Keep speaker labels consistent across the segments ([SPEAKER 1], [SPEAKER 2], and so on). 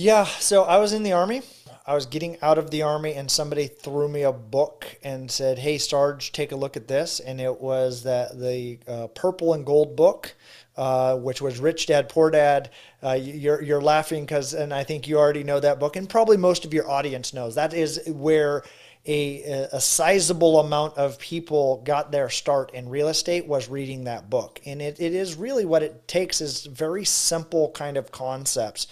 [SPEAKER 1] Yeah, so I was in the army. I was getting out of the army, and somebody threw me a book and said, "Hey, Sarge, take a look at this." And it was that the uh, purple and gold book, uh, which was Rich Dad Poor Dad. Uh, you're you're laughing because, and I think you already know that book, and probably most of your audience knows that is where. A, a sizable amount of people got their start in real estate was reading that book. And it, it is really what it takes is very simple kind of concepts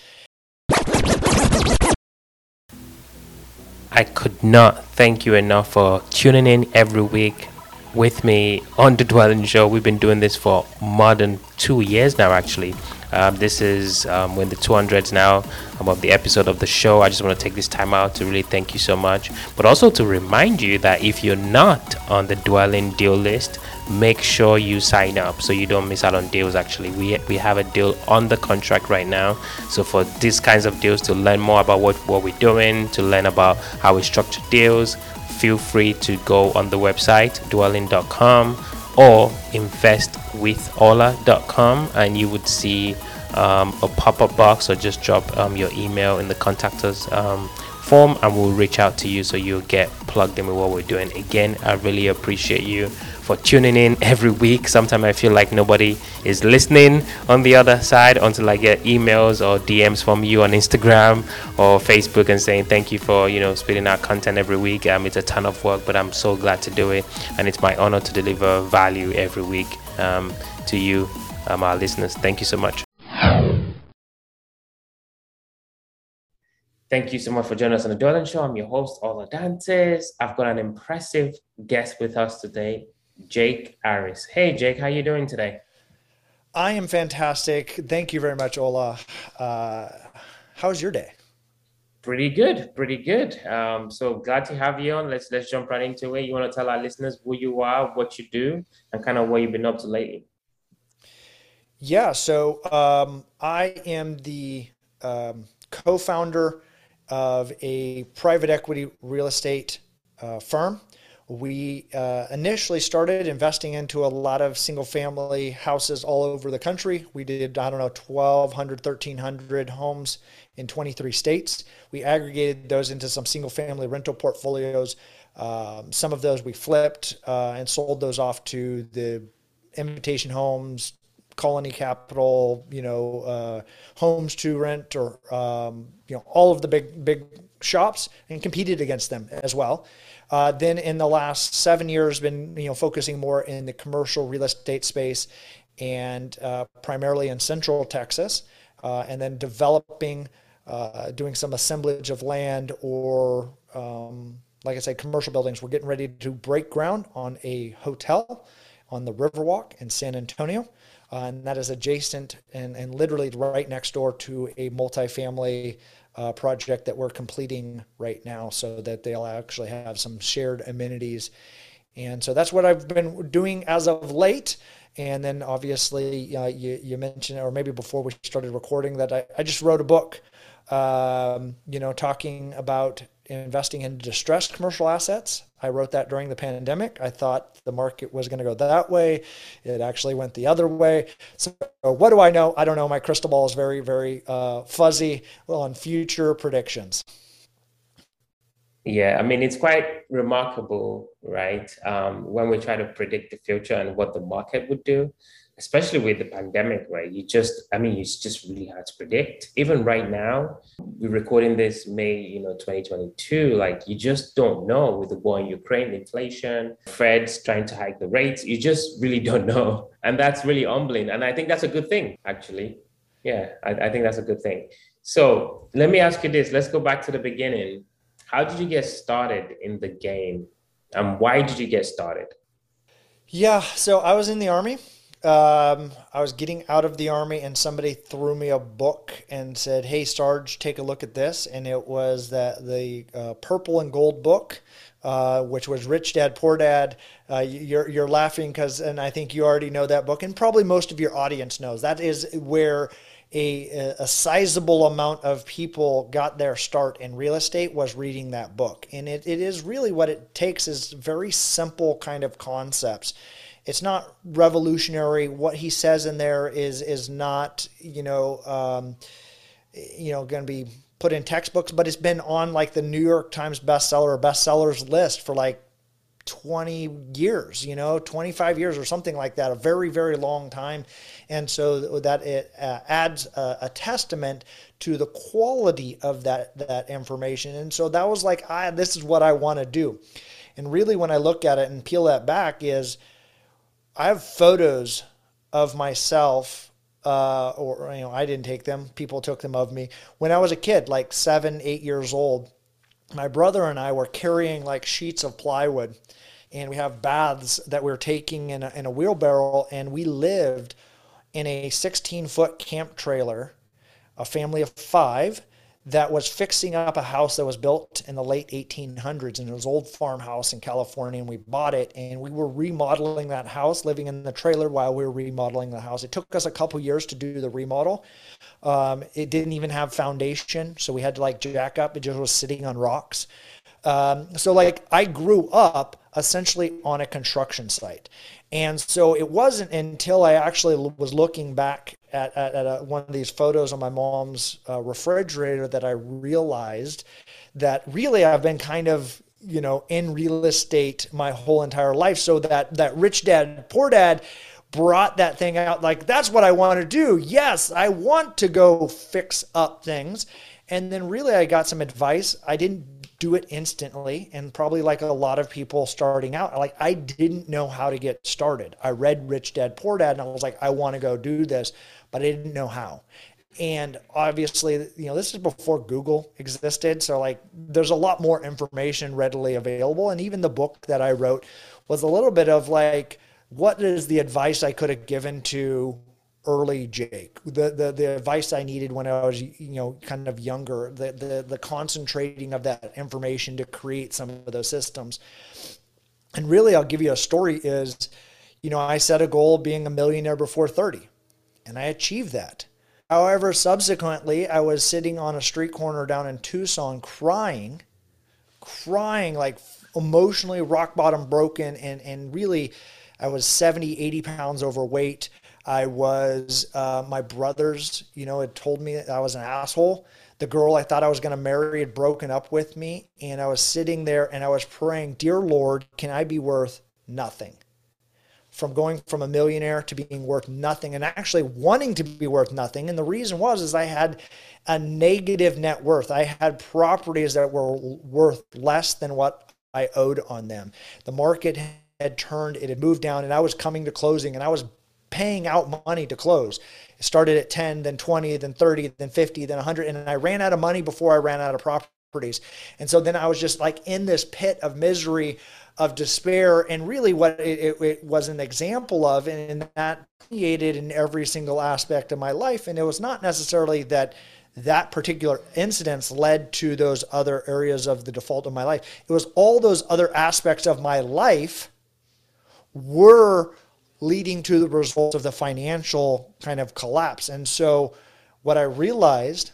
[SPEAKER 2] I could not thank you enough for tuning in every week with me on the Dwelling Show. We've been doing this for more than two years now, actually. Um, this is um, when the 200s now of the episode of the show. I just want to take this time out to really thank you so much, but also to remind you that if you're not on the dwelling deal list, make sure you sign up so you don't miss out on deals. Actually, we we have a deal on the contract right now. So for these kinds of deals, to learn more about what what we're doing, to learn about how we structure deals, feel free to go on the website dwelling.com or investwithola.com and you would see um, a pop-up box or just drop um, your email in the contact us um, form and we'll reach out to you so you'll get plugged in with what we're doing again i really appreciate you for tuning in every week. Sometimes I feel like nobody is listening on the other side until I get emails or DMs from you on Instagram or Facebook and saying thank you for you know spitting out content every week. Um, it's a ton of work, but I'm so glad to do it, and it's my honor to deliver value every week um, to you, um, our listeners. Thank you so much. Thank you so much for joining us on the Dwelling Show. I'm your host, Ola Danese. I've got an impressive guest with us today. Jake Harris. Hey, Jake, how you doing today?
[SPEAKER 1] I am fantastic. Thank you very much, Ola. Uh, how's your day?
[SPEAKER 2] Pretty good, pretty good. Um, so glad to have you on. Let's let's jump right into it. You want to tell our listeners who you are, what you do, and kind of what you've been up to lately?
[SPEAKER 1] Yeah, so um, I am the um, co-founder of a private equity real estate uh, firm we uh, initially started investing into a lot of single family houses all over the country. We did, I don't know, 1,200, 1,300 homes in 23 states. We aggregated those into some single family rental portfolios. Um, some of those we flipped uh, and sold those off to the Invitation Homes, Colony Capital, you know, uh, Homes to Rent, or um, you know, all of the big big shops, and competed against them as well. Uh, then in the last seven years, been you know focusing more in the commercial real estate space and uh, primarily in Central Texas, uh, and then developing, uh, doing some assemblage of land or um, like I said, commercial buildings. We're getting ready to break ground on a hotel on the Riverwalk in San Antonio. Uh, and that is adjacent and, and literally right next door to a multifamily uh, project that we're completing right now so that they'll actually have some shared amenities. And so that's what I've been doing as of late. And then obviously, uh, you, you mentioned, or maybe before we started recording, that I, I just wrote a book, um, you know, talking about investing in distressed commercial assets. I wrote that during the pandemic. I thought the market was going to go that way. It actually went the other way. So, what do I know? I don't know. My crystal ball is very, very uh, fuzzy on future predictions.
[SPEAKER 2] Yeah, I mean, it's quite remarkable, right? Um, when we try to predict the future and what the market would do especially with the pandemic, right? You just, I mean, it's just really hard to predict. Even right now, we're recording this May, you know, 2022. Like, you just don't know with the war in Ukraine, inflation, Fed's trying to hike the rates. You just really don't know, and that's really humbling. And I think that's a good thing, actually. Yeah, I, I think that's a good thing. So let me ask you this. Let's go back to the beginning. How did you get started in the game, and why did you get started?
[SPEAKER 1] Yeah, so I was in the army um, I was getting out of the army and somebody threw me a book and said, "Hey, Sarge, take a look at this." And it was that the uh, purple and gold book, uh, which was Rich Dad Poor Dad. Uh, you're you're laughing because, and I think you already know that book, and probably most of your audience knows that is where. A, a sizable amount of people got their start in real estate was reading that book. And it, it is really what it takes is very simple kind of concepts it's not revolutionary. What he says in there is is not you know um, you know going to be put in textbooks, but it's been on like the New York Times bestseller or bestsellers list for like 20 years, you know, 25 years or something like that, a very, very long time. And so that it uh, adds a, a, testament to the quality of that, that information. And so that was like, I, this is what I want to do. And really, when I look at it and peel that back, is I have photos of myself uh, or you know, I didn't take them. People took them of me when I was a kid, like seven, eight years old. My brother and I were carrying like sheets of plywood, and we have baths that we are taking in a, in a wheelbarrow, and we lived in a 16 foot camp trailer, a family of five that was fixing up a house that was built in the late 1800s and it was old farmhouse in California and we bought it and we were remodeling that house living in the trailer while we were remodeling the house. It took us a couple years to do the remodel. Um, it didn't even have foundation so we had to like jack up. It just was sitting on rocks. Um, so like I grew up essentially on a construction site and so it wasn't until I actually was looking back at, at, at a, one of these photos on my mom's uh, refrigerator that I realized that really I've been kind of you know in real estate my whole entire life. So that that rich dad poor dad brought that thing out like that's what I want to do. Yes, I want to go fix up things. And then really I got some advice. I didn't do it instantly and probably like a lot of people starting out like i didn't know how to get started. I read rich dad poor dad and i was like i want to go do this but i didn't know how. And obviously you know this is before google existed so like there's a lot more information readily available and even the book that i wrote was a little bit of like what is the advice i could have given to early Jake, the, the, the advice I needed when I was, you know, kind of younger, the, the, the concentrating of that information to create some of those systems. And really, I'll give you a story is, you know, I set a goal being a millionaire before 30 and I achieved that. However, subsequently, I was sitting on a street corner down in Tucson crying, crying like emotionally rock bottom broken and, and really I was 70, 80 pounds overweight. I was, uh, my brothers, you know, had told me that I was an asshole. The girl I thought I was going to marry had broken up with me. And I was sitting there and I was praying, Dear Lord, can I be worth nothing? From going from a millionaire to being worth nothing and actually wanting to be worth nothing. And the reason was, is I had a negative net worth. I had properties that were worth less than what I owed on them. The market had turned, it had moved down, and I was coming to closing and I was paying out money to close. It started at 10, then 20, then 30, then 50, then 100. And I ran out of money before I ran out of properties. And so then I was just like in this pit of misery, of despair. And really, what it, it was an example of, and that created in every single aspect of my life. And it was not necessarily that that particular incidents led to those other areas of the default of my life. It was all those other aspects of my life were leading to the result of the financial kind of collapse. And so what I realized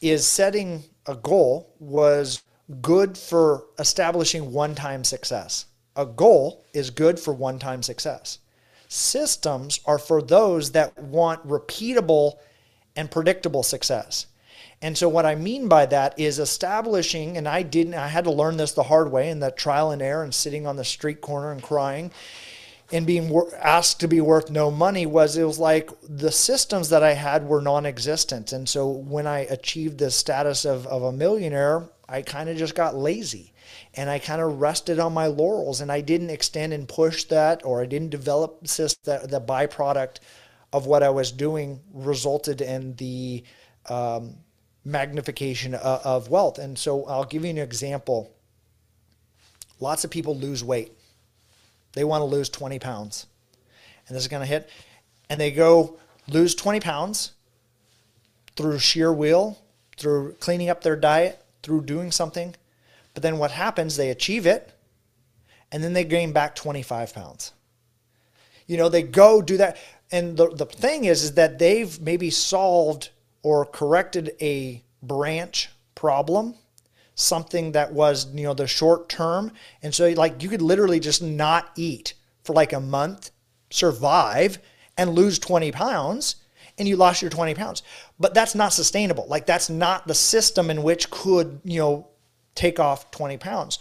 [SPEAKER 1] is setting a goal was good for establishing one time success. A goal is good for one time success. Systems are for those that want repeatable and predictable success. And so what I mean by that is establishing, and I didn't, I had to learn this the hard way in that trial and error and sitting on the street corner and crying and being asked to be worth no money was it was like the systems that I had were non-existent. And so when I achieved the status of, of a millionaire, I kind of just got lazy and I kind of rested on my laurels and I didn't extend and push that or I didn't develop that the byproduct of what I was doing resulted in the um, magnification of, of wealth. And so I'll give you an example. Lots of people lose weight they want to lose 20 pounds. And this is going to hit. And they go lose 20 pounds through sheer will, through cleaning up their diet, through doing something. But then what happens, they achieve it, and then they gain back 25 pounds. You know, they go do that. And the, the thing is, is that they've maybe solved or corrected a branch problem something that was, you know, the short term. And so like you could literally just not eat for like a month, survive and lose 20 pounds and you lost your 20 pounds. But that's not sustainable. Like that's not the system in which could, you know, take off 20 pounds.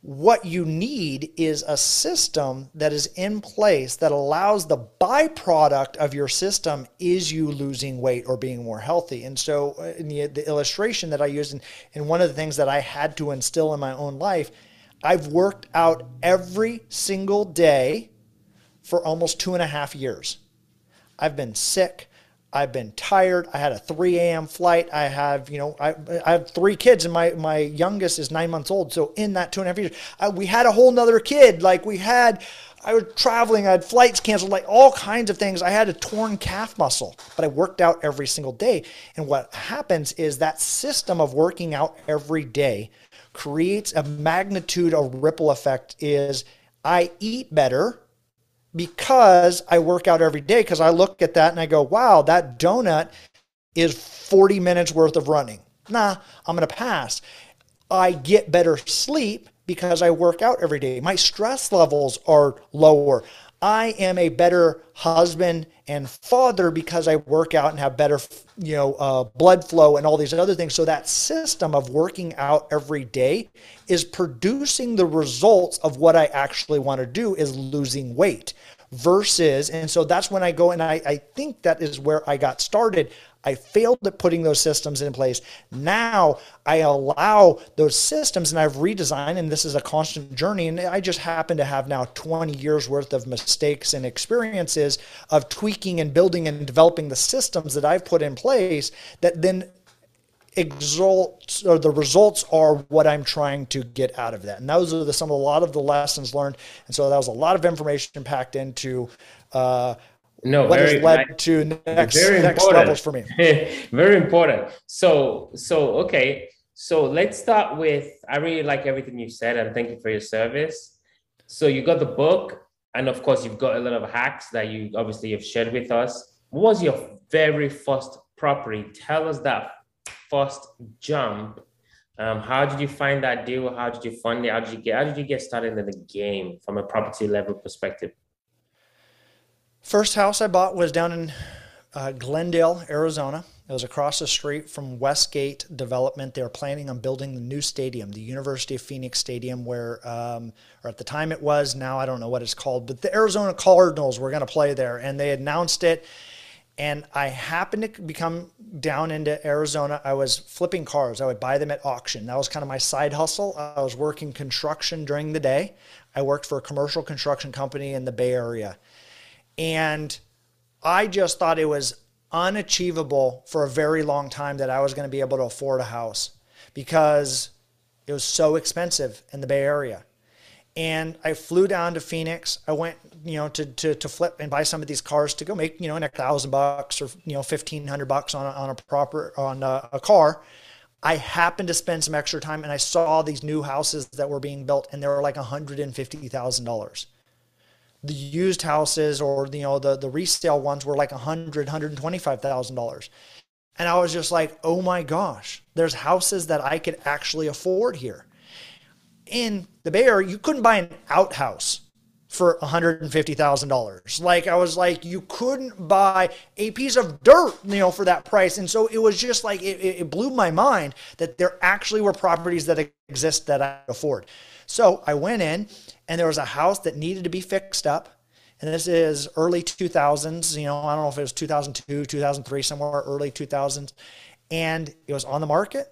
[SPEAKER 1] What you need is a system that is in place that allows the byproduct of your system is you losing weight or being more healthy. And so, uh, in the, the illustration that I used, and, and one of the things that I had to instill in my own life, I've worked out every single day for almost two and a half years. I've been sick. I've been tired. I had a 3 a.m. flight. I have, you know, I, I have three kids, and my my youngest is nine months old. So in that two and a half years, I, we had a whole nother kid. Like we had, I was traveling. I had flights canceled, like all kinds of things. I had a torn calf muscle, but I worked out every single day. And what happens is that system of working out every day creates a magnitude of ripple effect. Is I eat better because I work out every day because I look at that and I go, wow, that donut is 40 minutes worth of running. Nah, I'm going to pass. I get better sleep because I work out every day. My stress levels are lower. I am a better husband and father because I work out and have better, you know, uh, blood flow and all these other things. So that system of working out every day is producing the results of what I actually want to do is losing weight versus, and so that's when I go and I, I think that is where I got started. I failed at putting those systems in place. Now I allow those systems and I've redesigned, and this is a constant journey. And I just happen to have now 20 years worth of mistakes and experiences of tweaking and building and developing the systems that I've put in place that then exalts or the results are what I'm trying to get out of that. And those are the, some of a lot of the lessons learned. And so that was a lot of information packed into uh,
[SPEAKER 2] no,
[SPEAKER 1] what very, has led I, to next, very next levels for me.
[SPEAKER 2] very important. So, so, okay. So let's start with, I really like everything you said and thank you for your service. So you got the book and of course you've got a lot of hacks that you obviously have shared with us. What was your very first property? Tell us that first jump. Um, how did you find that deal? How did you fund it? How did you get? How did you get started in the game from a property level perspective?
[SPEAKER 1] First house I bought was down in uh, Glendale, Arizona. It was across the street from Westgate Development. They were planning on building the new stadium, the University of Phoenix Stadium, where, um, or at the time it was, now I don't know what it's called, but the Arizona Cardinals were going to play there. And they announced it and I happened to become down into Arizona. I was flipping cars. I would buy them at auction. That was kind of my side hustle. I was working construction during the day. I worked for a commercial construction company in the Bay Area. And I just thought it was unachievable for a very long time that I was going to be able to afford a house because it was so expensive in the Bay Area and I flew down to Phoenix. I went, you know, to, to, to flip and buy some of these cars to go make, you know, a thousand bucks or, you know, 1500 bucks on a, on a proper, on a, a car. I happened to spend some extra time and I saw these new houses that were being built and they were like $150,000. The used houses or, you know, the, the resale ones were like $100, $125,000. And I was just like, oh my gosh, there's houses that I could actually afford here in the Bay Area, you couldn't buy an outhouse for $150,000. Like I was like, you couldn't buy a piece of dirt, you know, for that price. And so it was just like, it, it blew my mind that there actually were properties that exist that I could afford. So I went in and there was a house that needed to be fixed up. And this is early 2000s, you know, I don't know if it was 2002, 2003, somewhere early 2000s. And it was on the market.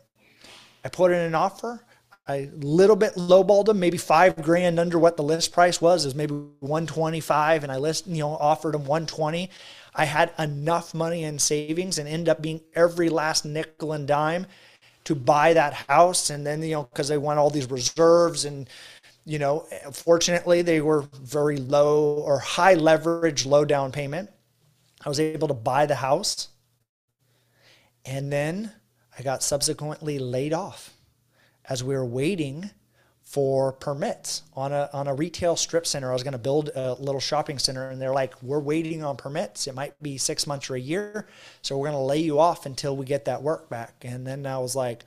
[SPEAKER 1] I put in an offer a little bit lowballed them, maybe five grand under what the list price was, is maybe 125, and I list, you know, offered them 120. I had enough money in savings and end up being every last nickel and dime to buy that house. And then, you know, because they want all these reserves and, you know, fortunately they were very low or high leverage, low down payment. I was able to buy the house. And then I got subsequently laid off as we were waiting for permits on a on a retail strip center. I was going to build a little shopping center, and they're like, "We're waiting on permits. It might be six months or a year, so we're going to lay you off until we get that work back." And then I was like,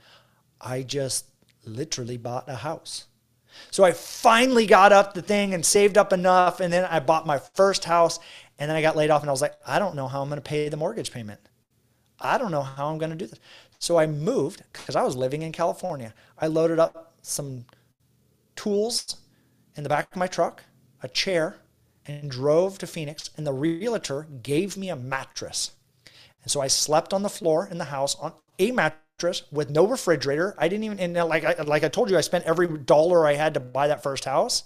[SPEAKER 1] "I just literally bought a house." So I finally got up the thing and saved up enough, and then I bought my first house. And then I got laid off and I was like, I don't know how I'm going to pay the mortgage payment. I don't know how I'm going to do this. So I moved because I was living in California. I loaded up some tools in the back of my truck, a chair, and drove to Phoenix. And the realtor gave me a mattress. And so I slept on the floor in the house on a mattress with no refrigerator. I didn't even, and like I, like I told you, I spent every dollar I had to buy that first house.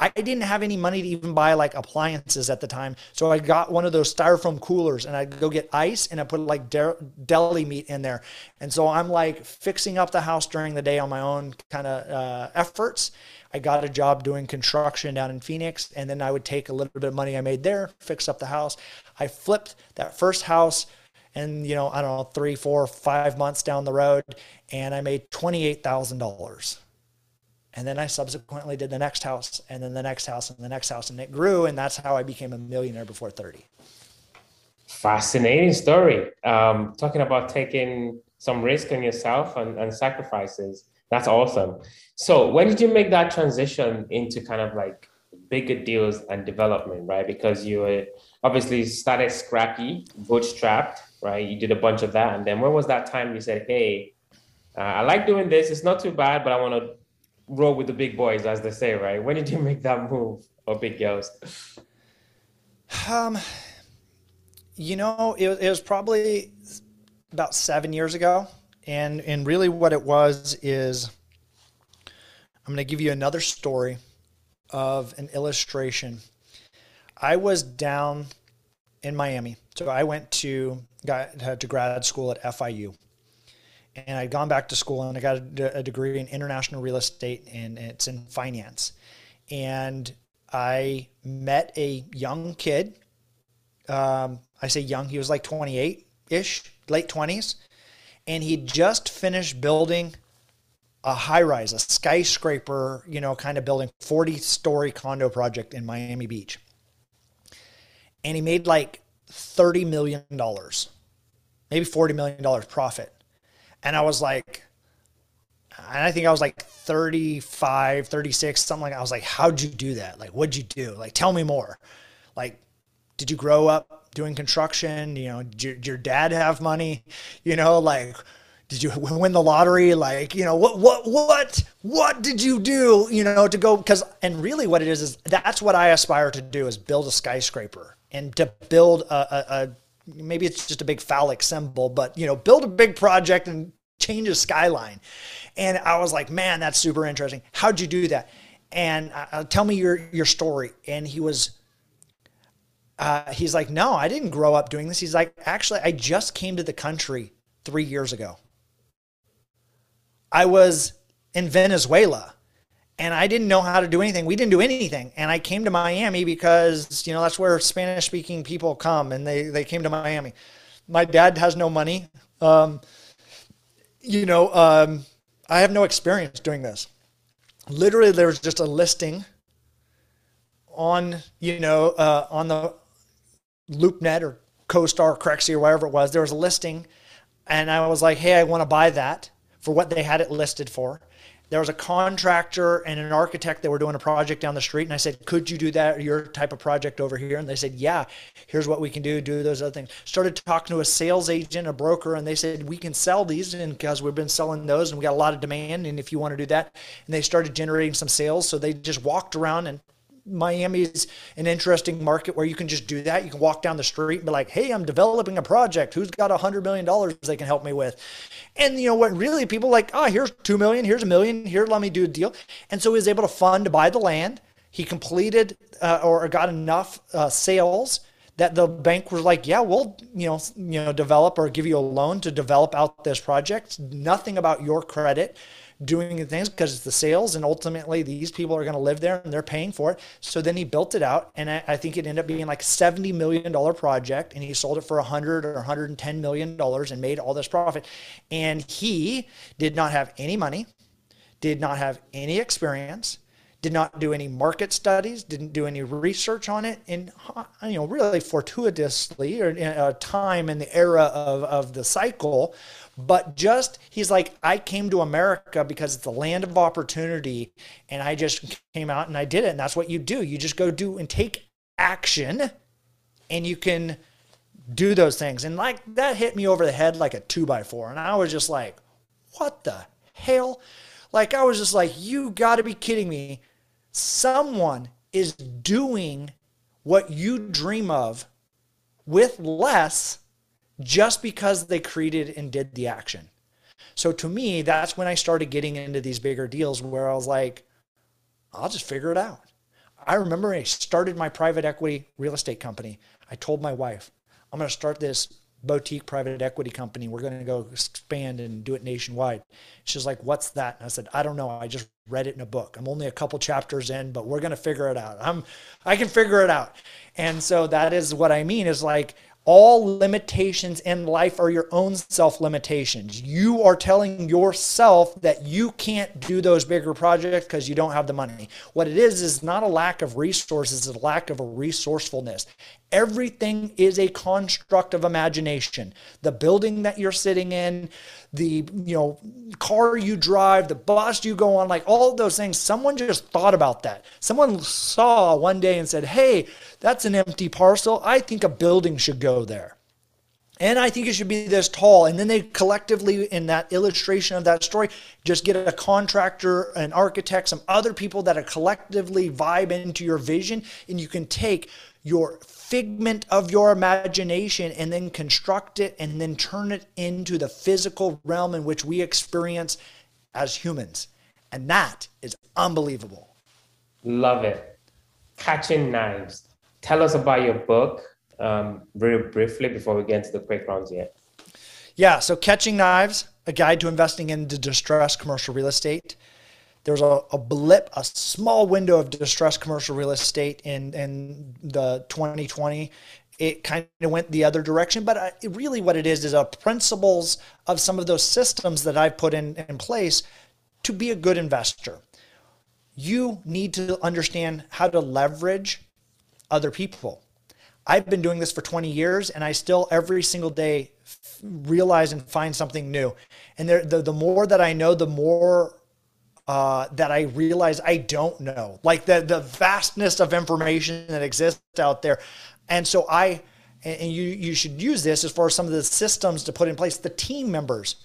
[SPEAKER 1] I didn't have any money to even buy like appliances at the time. So I got one of those styrofoam coolers and I'd go get ice and I put like deli meat in there. And so I'm like fixing up the house during the day on my own kind of uh, efforts. I got a job doing construction down in Phoenix and then I would take a little bit of money I made there, fix up the house. I flipped that first house and, you know, I don't know, three, four, five months down the road and I made $28,000 and then I subsequently did the next house and then the next house and the next house. And it grew. And that's how I became a millionaire before 30.
[SPEAKER 2] Fascinating story. Um, talking about taking some risk on yourself and, and sacrifices. That's awesome. So when did you make that transition into kind of like bigger deals and development, right? Because you obviously started scrappy, bootstrapped, right? You did a bunch of that. And then when was that time you said, hey, uh, I like doing this. It's not too bad, but I want to roll with the big boys, as they say, right? When did you make that move, or big girls?
[SPEAKER 1] Um, you know, it, it was probably about seven years ago, and and really what it was is, I'm going to give you another story of an illustration. I was down in Miami, so I went to got to grad school at FIU and I'd gone back to school and I got a, degree in international real estate and it's in finance. And I met a young kid. Um, I say young, he was like 28 ish, late 20s. And he just finished building a high rise, a skyscraper, you know, kind of building 40 story condo project in Miami Beach. And he made like $30 million, maybe $40 million profit and I was like, and I think I was like 35, 36, something like. I was like, how'd you do that? Like, what'd you do? Like, tell me more. Like, did you grow up doing construction? You know, did your, did your dad have money? You know, like, did you win the lottery? Like, you know, what, what, what, what did you do, you know, to go? Cause, and really what it is, is that's what I aspire to do is build a skyscraper and to build a, a, a maybe it's just a big phallic symbol, but you know, build a big project and change a skyline. And I was like, man, that's super interesting. How'd you do that? And uh, uh, tell me your your story. And he was, uh, he's like, no, I didn't grow up doing this. He's like, actually, I just came to the country three years ago. I was in Venezuela and I didn't know how to do anything. We didn't do anything. And I came to Miami because, you know, that's where Spanish speaking people come and they, they came to Miami. My dad has no money. Um, you know, um, I have no experience doing this. Literally, there was just a listing on, you know, uh, on the LoopNet or CoStar, Crexi, or whatever it was. There was a listing, and I was like, hey, I want to buy that for what they had it listed for there was a contractor and an architect that were doing a project down the street. And I said, Could you do that, your type of project over here? And they said, Yeah, here's what we can do, do those other things. Started talking to a sales agent, a broker, and they said, We can sell these because we've been selling those and we got a lot of demand. And if you want to do that, and they started generating some sales. So they just walked around and Miami is an interesting market where you can just do that. You can walk down the street and be like, "Hey, I'm developing a project. Who's got a hundred million dollars they can help me with?" And you know what? Really, people like, "Oh, here's two million. Here's a million. Here, let me do a deal." And so he was able to fund to buy the land. He completed uh, or got enough uh, sales that the bank was like, "Yeah, we'll you know you know develop or give you a loan to develop out this project. Nothing about your credit." Doing things because it's the sales and ultimately these people are going to live there and they're paying for it. So then he built it out and i, I think it ended up being like 70 million dollar project and he sold it for 100 or 110 million dollars and made all this profit. And he did not have any money did not have any experience did not do any market studies, didn't do any research on it, and you know, really fortuitously or a time in the era of, of the cycle, but just he's like, I came to America because it's the land of opportunity, and I just came out and I did it, and that's what you do. You just go do and take action and you can do those things. And like that hit me over the head like a two by four. And I was just like, what the hell? Like, I was just like, you got to be kidding me. Someone is doing what you dream of with less just because they created and did the action. So to me, that's when I started getting into these bigger deals where I was like, I'll just figure it out. I remember I started my private equity real estate company. I told my wife, I'm going to start this boutique private equity company. We're going to go expand and do it nationwide. She's like, What's that? And I said, I don't know. I just read it in a book. I'm only a couple chapters in, but we're going to figure it out. I'm, I can figure it out. And so that is what I mean is like, all limitations in life are your own self limitations. You are telling yourself that you can't do those bigger projects because you don't have the money. What it is is not a lack of resources, it's a lack of a resourcefulness. Everything is a construct of imagination. The building that you're sitting in, the you know car you drive, the bus you go on, like all those things. Someone just thought about that. Someone saw one day and said, "Hey, that's an empty parcel. I think a building should go there." And I think it should be this tall. And then they collectively, in that illustration of that story, just get a contractor, an architect, some other people that are collectively vibe into your vision. And you can take your figment of your imagination and then construct it and then turn it into the physical realm in which we experience as humans. And that is unbelievable.
[SPEAKER 2] Love it. Catching Knives. Tell us about your book um, very briefly before we get into the quick rounds yet.
[SPEAKER 1] Yeah, so Catching Knives, a guide to investing into distressed commercial real estate there was a, a blip, a small window of distressed commercial real estate in, in the 2020 it kind of went the other direction. But really, what it is is a principles of some of those systems that I've put in, in place to be a good investor. You need to understand how to leverage other people. I've been doing this for 20 years, and I still every single day realize and find something new. And there, the, the more that I know, the more uh, that I realize I don't know, like the the vastness of information that exists out there, and so I and you you should use this as far as some of the systems to put in place. The team members,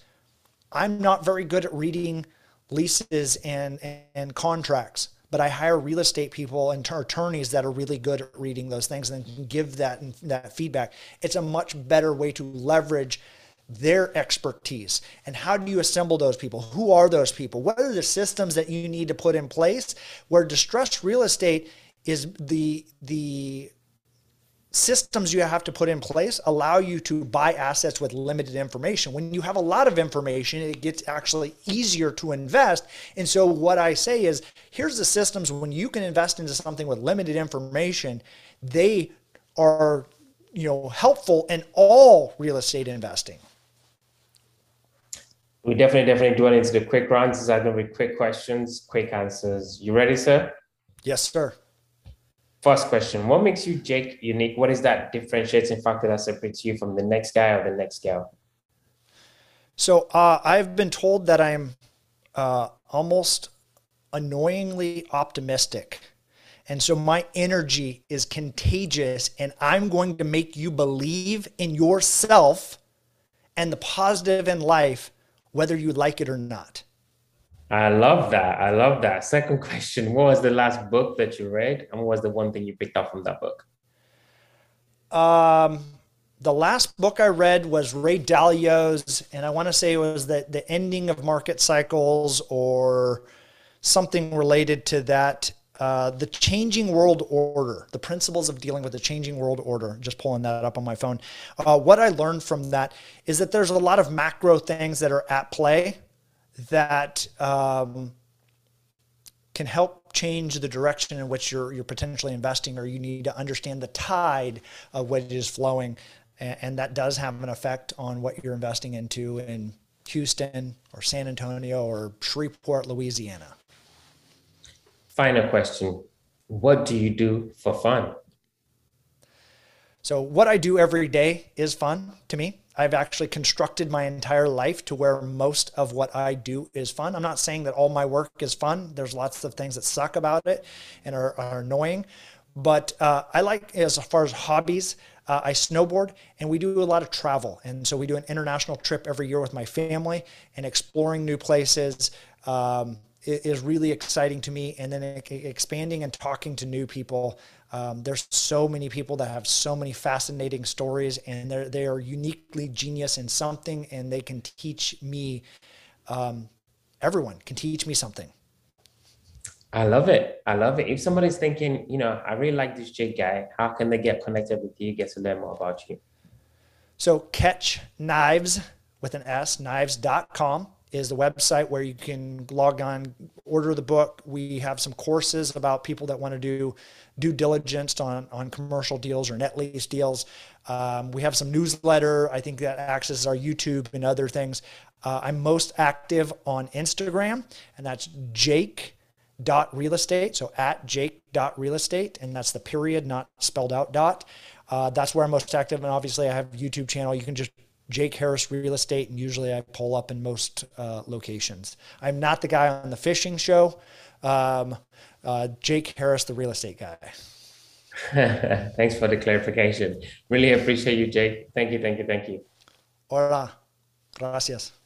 [SPEAKER 1] I'm not very good at reading leases and and contracts, but I hire real estate people and attorneys that are really good at reading those things and can give that that feedback. It's a much better way to leverage their expertise. And how do you assemble those people? Who are those people? What are the systems that you need to put in place where distressed real estate is the the systems you have to put in place allow you to buy assets with limited information when you have a lot of information it gets actually easier to invest and so what i say is here's the systems when you can invest into something with limited information they are you know helpful in all real estate investing
[SPEAKER 2] we definitely, definitely dwell into the quick rounds. These are going to be quick questions, quick answers. You ready, sir?
[SPEAKER 1] Yes, sir.
[SPEAKER 2] First question What makes you, Jake, unique? What is that differentiating factor that separates you from the next guy or the next gal?
[SPEAKER 1] So uh, I've been told that I'm uh, almost annoyingly optimistic. And so my energy is contagious, and I'm going to make you believe in yourself and the positive in life whether you like it or not.
[SPEAKER 2] I love that. I love that. Second question What was the last book that you read? And what was the one thing you picked up from that book?
[SPEAKER 1] Um, the last book I read was Ray Dalio's, and I want to say it was the, the ending of market cycles or something related to that. Uh, the changing world order, the principles of dealing with the changing world order, just pulling that up on my phone. Uh, what I learned from that is that there's a lot of macro things that are at play that um, can help change the direction in which you're, you're potentially investing, or you need to understand the tide of what is flowing. And, and that does have an effect on what you're investing into in Houston or San Antonio or Shreveport, Louisiana
[SPEAKER 2] final question What do you do for fun?
[SPEAKER 1] So, what I do every day is fun to me. I've actually constructed my entire life to where most of what I do is fun. I'm not saying that all my work is fun. There's lots of things that suck about it and are, are annoying. But uh, I like as far as hobbies. Uh, I snowboard and we do a lot of travel. And so we do an international trip every year with my family and exploring new places um, is really exciting to me. And then expanding and talking to new people. Um, there's so many people that have so many fascinating stories and they're, they are uniquely genius in something and they can teach me. Um, everyone can teach me something.
[SPEAKER 2] I love it. I love it. If somebody's thinking, you know, I really like this Jake guy, how can they get connected with you, get to learn more about you?
[SPEAKER 1] So catch knives with an S, knives.com is the website where you can log on, order the book. We have some courses about people that want to do due diligence on, on commercial deals or net lease deals. Um, we have some newsletter. I think that accesses our YouTube and other things. Uh, I'm most active on Instagram, and that's Jake dot real estate. So at Jake dot real estate, and that's the period, not spelled out dot. Uh, that's where I'm most active. And obviously, I have a YouTube channel. You can just Jake Harris Real Estate, and usually I pull up in most uh, locations. I'm not the guy on the fishing show. Um, uh, Jake Harris, the real estate guy.
[SPEAKER 2] Thanks for the clarification. Really appreciate you, Jake. Thank you, thank you, thank you.
[SPEAKER 1] Hola. Gracias.